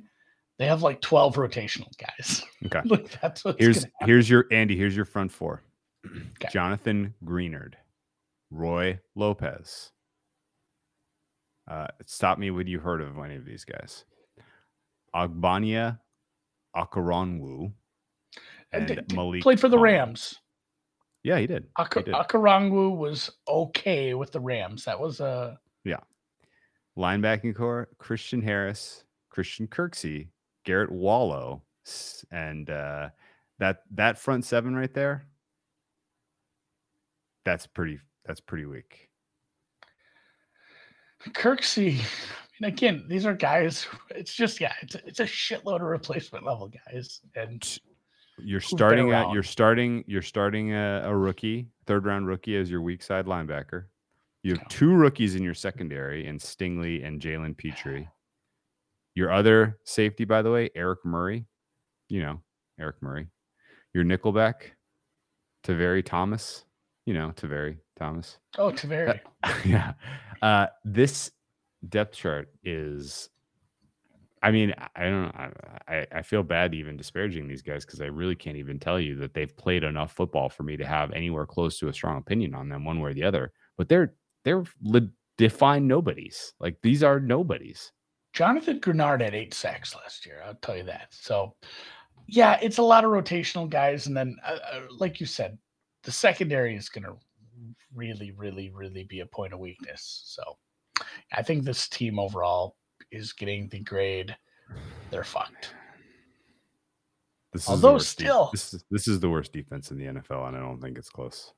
they have like twelve rotational guys. okay. like that's what's Here's here's your Andy. Here's your front four: Okay. Jonathan Greenard, Roy Lopez. Uh, stop me when you heard of any of these guys. Ogbonnia Okoronkwo And and d- Malik played for the Collins. Rams. Yeah, he did. He did. Okoronkwo was okay with the Rams. That was uh Yeah. Linebacking core: Christian Harris, Christian Kirksey, Garrett Wallow, and uh, that that front seven right there. That's pretty. That's pretty weak. Kirksey. I mean, again, these are guys. It's just yeah, it's a, it's a shitload of replacement level guys, and You're starting. at you're starting. You're starting a, a rookie, third round rookie as your weak side linebacker. You have two rookies in your secondary, in Stingley and Jalen Pitre. Your other safety, by the way, Eric Murray. You know Eric Murray. Your nickelback, Tavierre Thomas. You know Tavierre Thomas. oh, Tavierre. yeah. Uh, this depth chart is. I mean, I- don't. I, I feel bad even disparaging these guys because I really can't even tell you that they've played enough football for me to have anywhere close to a strong opinion on them one way or the other. But they're they're defined nobodies. Like these are nobodies. Jonathan Greenard had eight sacks last year. I'll tell you that. So, yeah, it's a lot of rotational guys, and then, uh, uh, like you said, the secondary is going to really, really, really be a point of weakness. So, I think this team overall is getting the grade. They're fucked. This is Although de- still- this is this is the worst defense in the NFL, and I don't think it's close.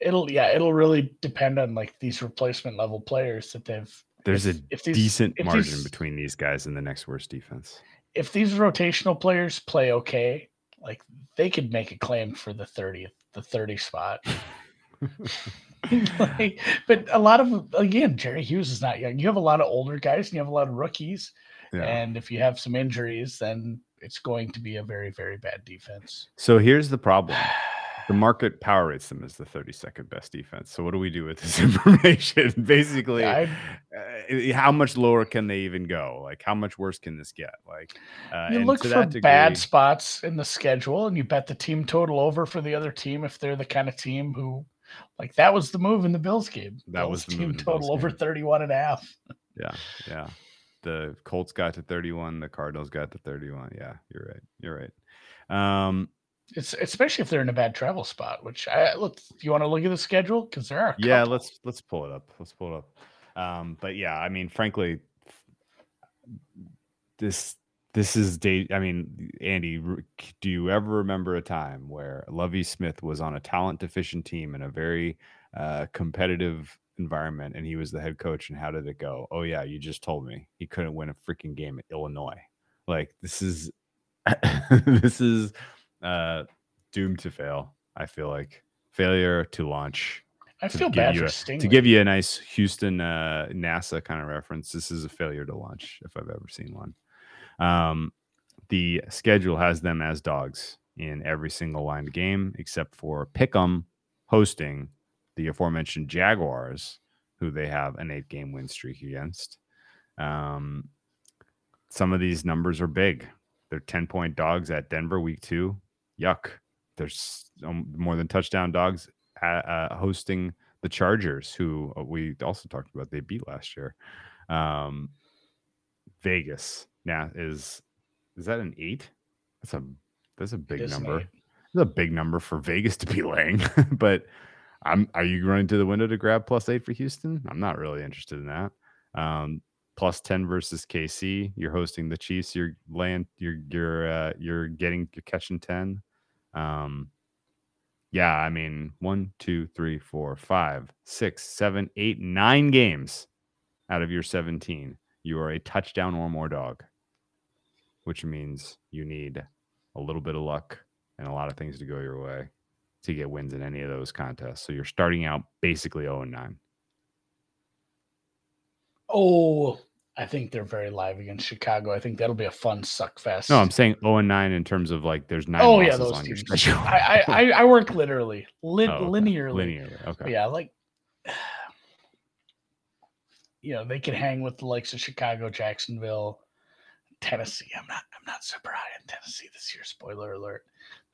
It'll, yeah, it'll really depend on like these replacement level players that they've. There's if- a if these- decent margin these- between these guys and the next worst defense. if these rotational players play okay, like they could make a claim for the 30th, the 30 spot. Like, but a lot of again, Jerry Hughes is not young. You have a lot of older guys and you have a lot of rookies. Yeah. And if you have some injuries, then it's going to be a very, very bad defense. So here's the problem. The market power rates them as the 32nd best defense. So what do we do with this information? Basically, uh, how much lower can they even go? Like how much worse can this get? Like uh, you look for that bad spots in the schedule and you bet the team total over for the other team if they're the kind of team who like that was the move in the Bills game. That was the team total Bills over game. 31 and a half. Yeah, yeah. The Colts got to 31. The Cardinals got to 31. Yeah, you're right. You're right. Um, It's especially if they're in a bad travel spot, which I look, if you want to look at the schedule, because there are yeah, let's let's pull it up. Let's pull it up. Um, but yeah, I mean, frankly, this this is date. I mean, Andy, do you ever remember a time where Lovie Smith was on a talent deficient team in a very uh, competitive environment, and he was the head coach? And how did it go? Oh yeah, you just told me he couldn't win a freaking game at Illinois. Like this is this is uh, doomed to fail. I feel like failure to launch I feel bad for a- Stingley. to give you a nice Houston uh, NASA kind of reference, this is a failure to launch if I've ever seen one. Um, the schedule has them as dogs in every single line game except for Pick'em hosting the aforementioned Jaguars, who they have an eight game win streak against. Um, some of these numbers are big. They're 10 point dogs at Denver week two. Yuck. There's um, more than touchdown dogs uh, uh, hosting the Chargers, who uh, we also talked about. They beat last year. Um, Vegas now is is that an eight? That's a that's a big number. That's a big number for Vegas to be laying. but I'm are you running to the window to grab plus eight for Houston? I'm not really interested in that. Um, plus 10 versus KC. You're hosting the Chiefs. You're laying you're you're uh, you're getting you're catching 10. Um, Yeah, I mean, one, two, three, four, five, six, seven, eight, nine games out of your 17, you are a touchdown or more dog, which means you need a little bit of luck and a lot of things to go your way to get wins in any of those contests. So you're starting out basically 0 and 9. Oh, I think they're very live against Chicago. I think that'll be a fun suck fest. No, I'm saying 0 and 9 in terms of like there's nine. oh yeah, those teams. I, I I I work literally, lin- Oh, okay. linearly. Linearly. Okay. But yeah, like you know, they can hang with the likes of Chicago, Jacksonville, Tennessee. I'm not I'm not super high on Tennessee this year. Spoiler alert.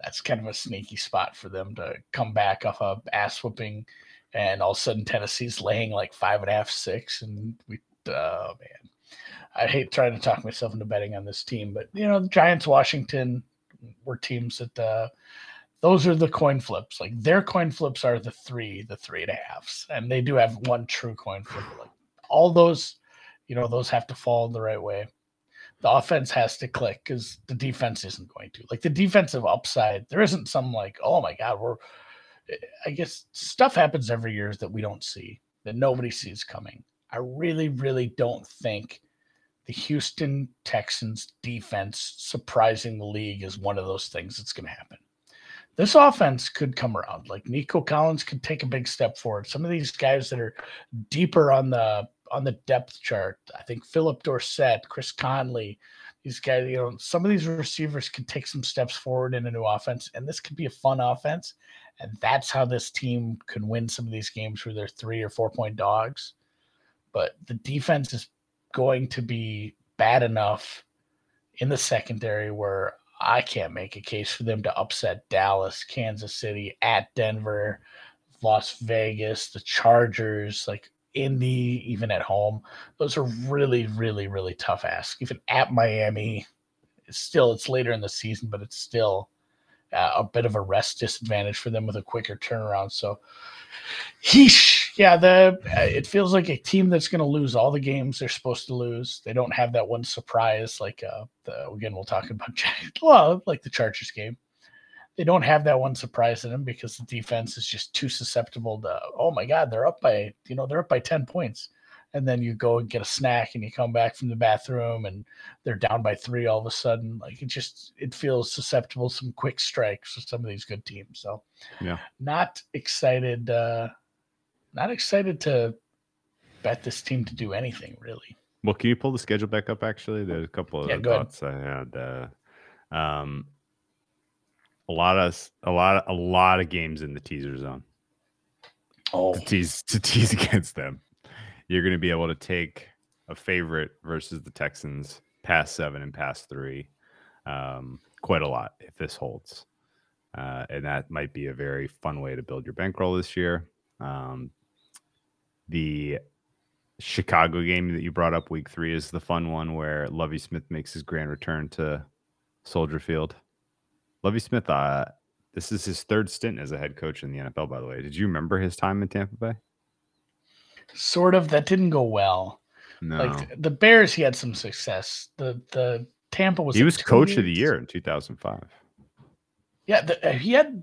That's kind of a sneaky spot for them to come back off a ass whooping, and all of a sudden Tennessee's laying like five and a half, six, and we oh man. I hate trying to talk myself into betting on this team, but you know, the Giants, Washington were teams that uh those are the coin flips. Like their coin flips are the three, the three and a halves, and they do have one true coin flip. Like all those, you know, those have to fall the right way. The offense has to click because the defense isn't going to. Like the defensive upside, there isn't some like, oh my god, we're. I guess stuff happens every year that we don't see that nobody sees coming. I really, really don't think the Houston Texans defense surprising the league is one of those things that's going to happen this offense could come around. Like Nico Collins could take a big step forward. Some of these guys that are deeper on the on the depth chart, I think Phillip Dorsett, Chris Conley, these guys, you know, some of these receivers can take some steps forward in a new offense, and this could be a fun offense. And that's how this team can win some of these games where they're three or four point dogs. But the defense is going to be bad enough in the secondary where I can't make a case for them to upset Dallas, Kansas City, at Denver, Las Vegas, the Chargers, like Indy, even at home. Those are really, really, really tough asks. Even at Miami, it's still it's later in the season, but it's still uh, a bit of a rest disadvantage for them with a quicker turnaround. So, heesh, yeah, the uh, it feels like a team that's going to lose all the games they're supposed to lose. They don't have that one surprise like uh, the again we'll talk about well like the Chargers game. They don't have that one surprise in them because the defense is just too susceptible to oh my god they're up by you know they're up by ten points, and then you go and get a snack and you come back from the bathroom and they're down by three all of a sudden like it just it feels susceptible to some quick strikes with some of these good teams. So Yeah. not excited. uh not excited to bet this team to do anything really. Well, can you pull the schedule back up? Actually, there's a couple of Yeah, go ahead. thoughts I had. Uh, um, a lot of a lot of a lot of games in the teaser zone Oh, to tease to tease against them. You're going to be able to take a favorite versus the Texans past seven and past three, um, quite a lot if this holds, uh, and that might be a very fun way to build your bankroll this year. Um, the Chicago game that you brought up, week three, is the fun one where Lovie Smith makes his grand return to Soldier Field. Lovie Smith, uh, this is his third stint as a head coach in the NFL, by the way. Did you remember his time in Tampa Bay? sort of. That didn't go well. No. Like the Bears, he had some success. The the Tampa was he was coach of the year in 2005. Yeah, the, uh, he had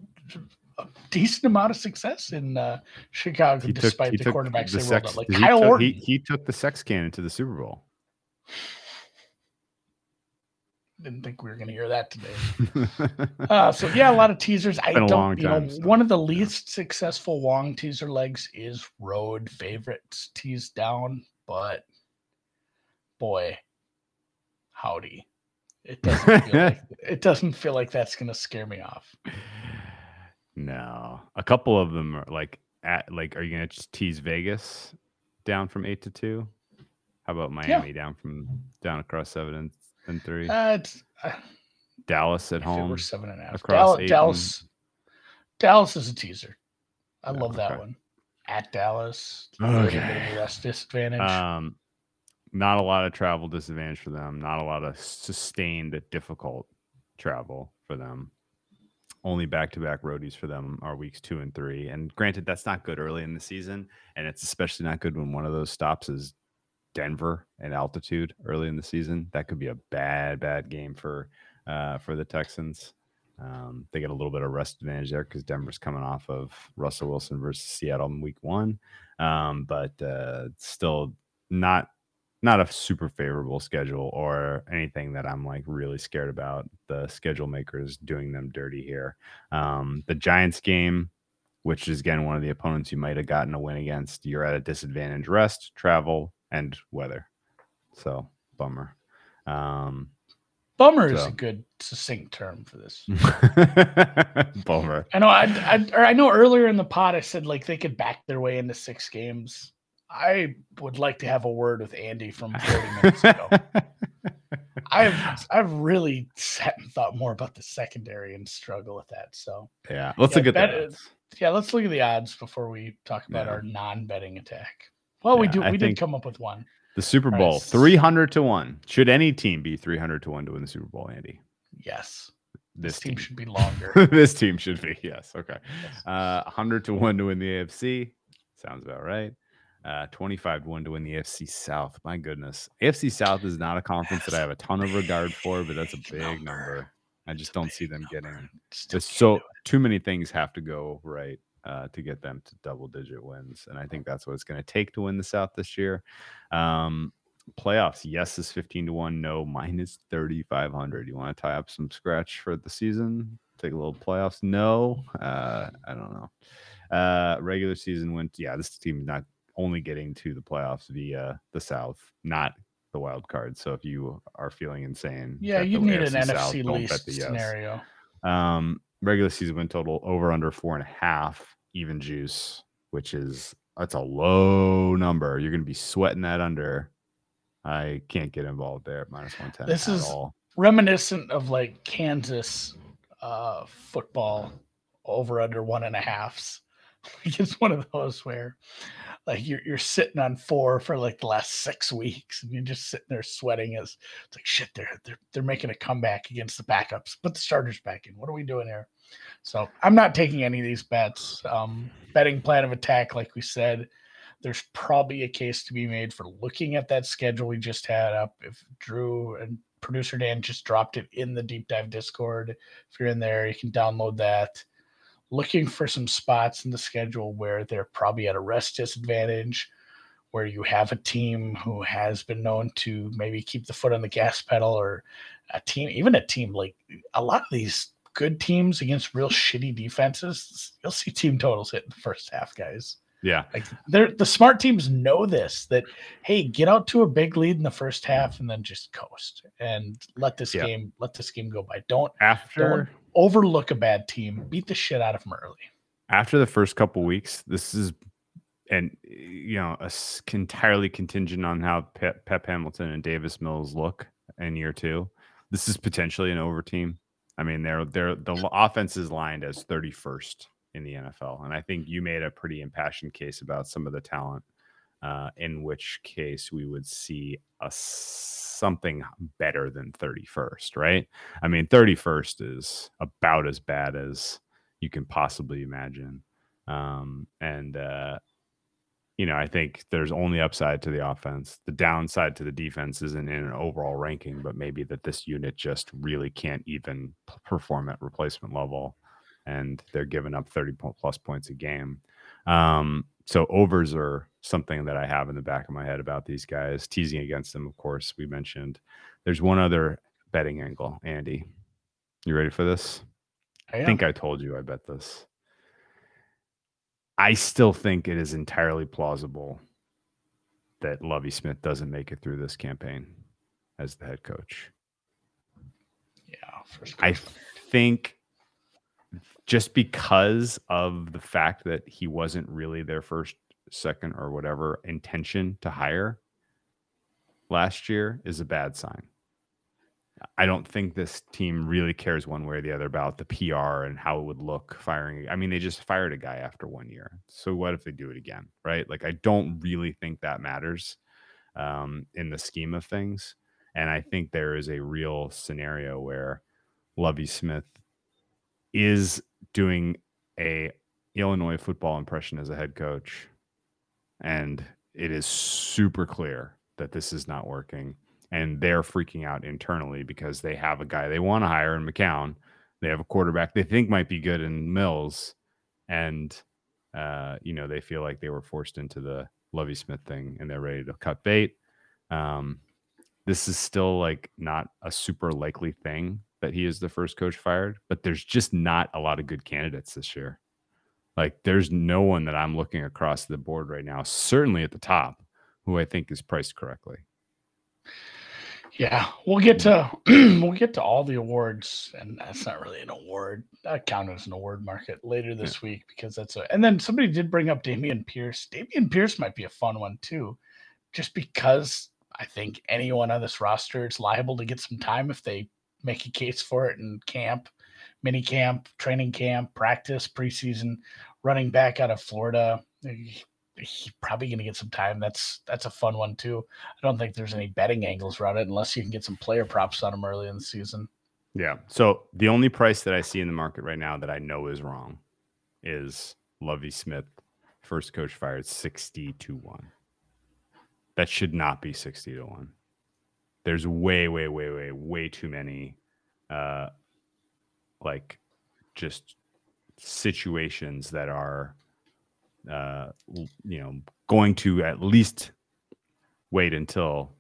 a decent amount of success in uh, Chicago, He took, despite he the took quarterbacks the they rolled sex, out. Like Kyle took, Orton. he, he took the sex cannon to the Super Bowl. Didn't think we were going to hear that today. Uh, so yeah, a lot of teasers. I don't, you know, time, so, one of the yeah. least successful long teaser legs is road favorites teased down, but boy, howdy, it doesn't feel like it doesn't feel like that's going to scare me off. no, a couple of them are like at like. Are you gonna just tease Vegas down from eight to two? How about Miami down from down across seven and, and three? Uh, uh, Dallas at it were home. seven and a half. across Dallas, Dallas, Dallas is a teaser. I Yeah, love that okay. one. At Dallas, a little bit of Okay. rest disadvantage. Um, not a lot of travel disadvantage for them. Not a lot of sustained difficult travel for them. Only back-to-back roadies for them are weeks two and three. And granted, that's not good early in the season, and it's especially not good when one of those stops is Denver and altitude early in the season. That could be a bad, bad game for uh, for the Texans. Um, they get a little bit of rest advantage there because Denver's coming off of Russell Wilson versus Seattle in Week One, um, but uh, still not not a super favorable schedule or anything that I'm like really scared about. The schedule makers doing them dirty here. Um, the Giants game, which is again one of the opponents you might have gotten a win against, you're at a disadvantage rest, travel, and weather. So bummer. Um, Bummer is a good succinct term for this. bummer. I know. I, I or I know earlier in the pod I said like they could back their way into six games. I would like to have a word with Andy from 40 minutes ago. I've I've really sat and thought more about the secondary and struggle with that. So yeah, let's Yeah, look at that. yeah, let's look at the odds before we talk about Yeah. our non-betting attack. Well, we do. I We did come up with one. The Super Bowl, s- 300 to 1. Should any team be 300 to 1 to win the Super Bowl, Andy? Yes, This, this, team, team. should be longer. this team should be. Yes. Okay. Yes. Uh, 100 to 1 to win the AFC. Sounds about right. Uh, 25 to 1 to win the AFC South. My goodness. AFC South is not a conference that I have a ton of regard for, but that's a Big number. number. I just don't see them number. getting Still so too many things have to go right uh, to get them to double digit wins and i think that's what it's going to take to win the south this year. Um, playoffs yes is 15 to 1 no minus 3500 you want to tie up some scratch for the season? Take a little playoffs? No? Uh, i don't know. Uh, regular season went yeah this team not only getting to the playoffs via the south not the wild card. So if you are feeling insane Yeah, you need an South, NFC least yes. scenario. Um, regular season win total over under four and a half, even juice, which is that's a low number. You're gonna be sweating that under. I can't get involved there at minus one ten. This at is- all. Reminiscent of like Kansas uh, football over under one and a halves. Like it's one of those where like you're you're sitting on four for like the last six weeks and you're just sitting there sweating as it's like shit they're they're they're making a comeback against the backups. Put the starters back in. What are we doing here? So I'm not taking any of these bets. Um betting plan of attack, like we said, there's probably a case to be made for looking at that schedule we just had up. If Drew and producer Dan just dropped it in the deep dive Discord, if you're in there, you can download that. Looking for some spots in the schedule where they're probably at a rest disadvantage, where you have a team who has been known to maybe keep the foot on the gas pedal, or a team, even a team like a lot of these good teams against real shitty defenses, you'll see team totals hit in the first half, guys. Yeah, Like they're the smart teams know this that hey, get out to a big lead in the first half and then just coast and let this Yeah. game let this game go by. Don't after overlook a bad team. Beat the shit out of them early. after the first couple weeks, this is and you know a entirely contingent on how Pep, Pep Hamilton and Davis Mills look in year two. This is potentially an over team. I mean, they're they're the offense is lined as 31st in the NFL, and I think you made a pretty impassioned case about some of the talent. Uh, in which case, we would see a something better than 31st, right? I mean, 31st is about as bad as you can possibly imagine. Um, and uh, you know, I think there's only upside to the offense. The downside to the defense isn't in an overall ranking, but maybe that this unit just really can't even perform at replacement level, and they're giving up 30 plus points a game. Um, so overs are something that I have in the back of my head about these guys. Teasing against them, of course, we mentioned. There's one other betting angle, Andy. You ready for this? I think I told you I bet this. I still think it is entirely plausible that Lovie Smith doesn't make it through this campaign as the head coach. yeah. First I think just because of the fact that he wasn't really their first, second, or whatever intention to hire last year is a bad sign. I don't think this team really cares one way or the other about the PR and how it would look firing. I mean, they just fired a guy after one year. So what if they do it again? Right. Like, I don't really think that matters um, in the scheme of things. And I think there is a real scenario where Lovie Smith is doing a Illinois football impression as a head coach. And it is super clear that this is not working. And they're freaking out internally because they have a guy they want to hire in McCown They have a quarterback they think might be good in Mills, and uh, you know they feel like they were forced into the Lovie Smith thing, and they're ready to cut bait. Um, this is still like not a super likely thing that he is the first coach fired, but there's just not a lot of good candidates this year. Like there's no one that I'm looking across the board right now, certainly at the top, who I think is priced correctly. Yeah, we'll get to we'll get to all the awards, and that's not really an award. That counts as an award market later this yeah. week because that's a. And then somebody did bring up Dameon Pierce. Dameon Pierce might be a fun one too, just because I think anyone on this roster is liable to get some time if they make a case for it in camp, mini camp, training camp, practice, preseason, running back out of Florida he's probably going to get some time. That's that's a fun one too. I don't think there's any betting angles around it unless you can get some player props on him early in the season. Yeah. So the only price that I see in the market right now that I know is wrong is Lovie Smith, first coach fired sixty to one. That should not be sixty to one. There's way, way, way, way, way too many, uh, like, just situations that are uh, you know, going to at least wait until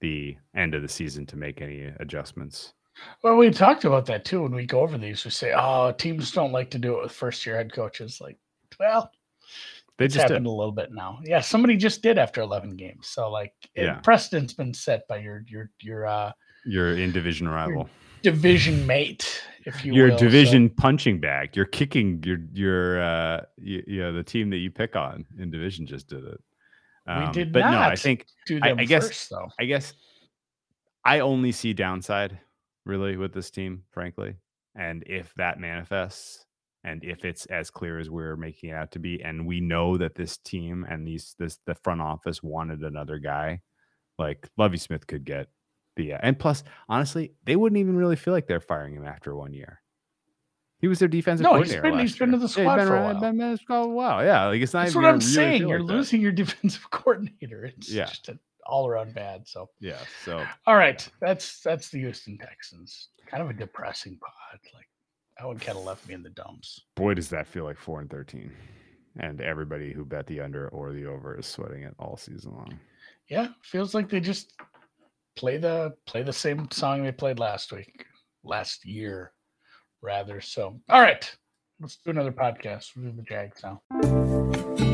the end of the season to make any adjustments. Well, we talked about that too when we go over these. We say, "Oh, teams don't like to do it with first-year head coaches." Like, well, they just happened did. a little bit now. Yeah, somebody just did after eleven games. So, like, yeah. precedent's been set by your your your uh your in division rival, division mate if you your will, division so. punching bag. You're kicking your your uh you, you, know the team that you pick on in division just did it. Um, we did but. No, I think I, I guess first, though. I guess I only see downside really with this team, frankly. And if that manifests, and if it's as clear as we're making it out to be, and we know that this team and these this the front office wanted another guy, like Lovie Smith could get and plus, honestly, they wouldn't even really feel like they're firing him after one year. He was their defensive no, coordinator. He's been, he's been to the squad yeah, for a while. Been, been, been while. Yeah, like it's not. That's what I'm saying. You're like losing that. your defensive coordinator. It's yeah. just an all around bad. So yeah. So all right, that's that's the Houston Texans. Kind of a depressing pod. Like that one kind of left me in the dumps. Boy, does that feel like four and thirteen. And everybody who bet the under or the over is sweating it all season long. Yeah, feels like they just play the play the same song they played last week, last year, rather. So, all right, let's do another podcast. We'll do the Jags now.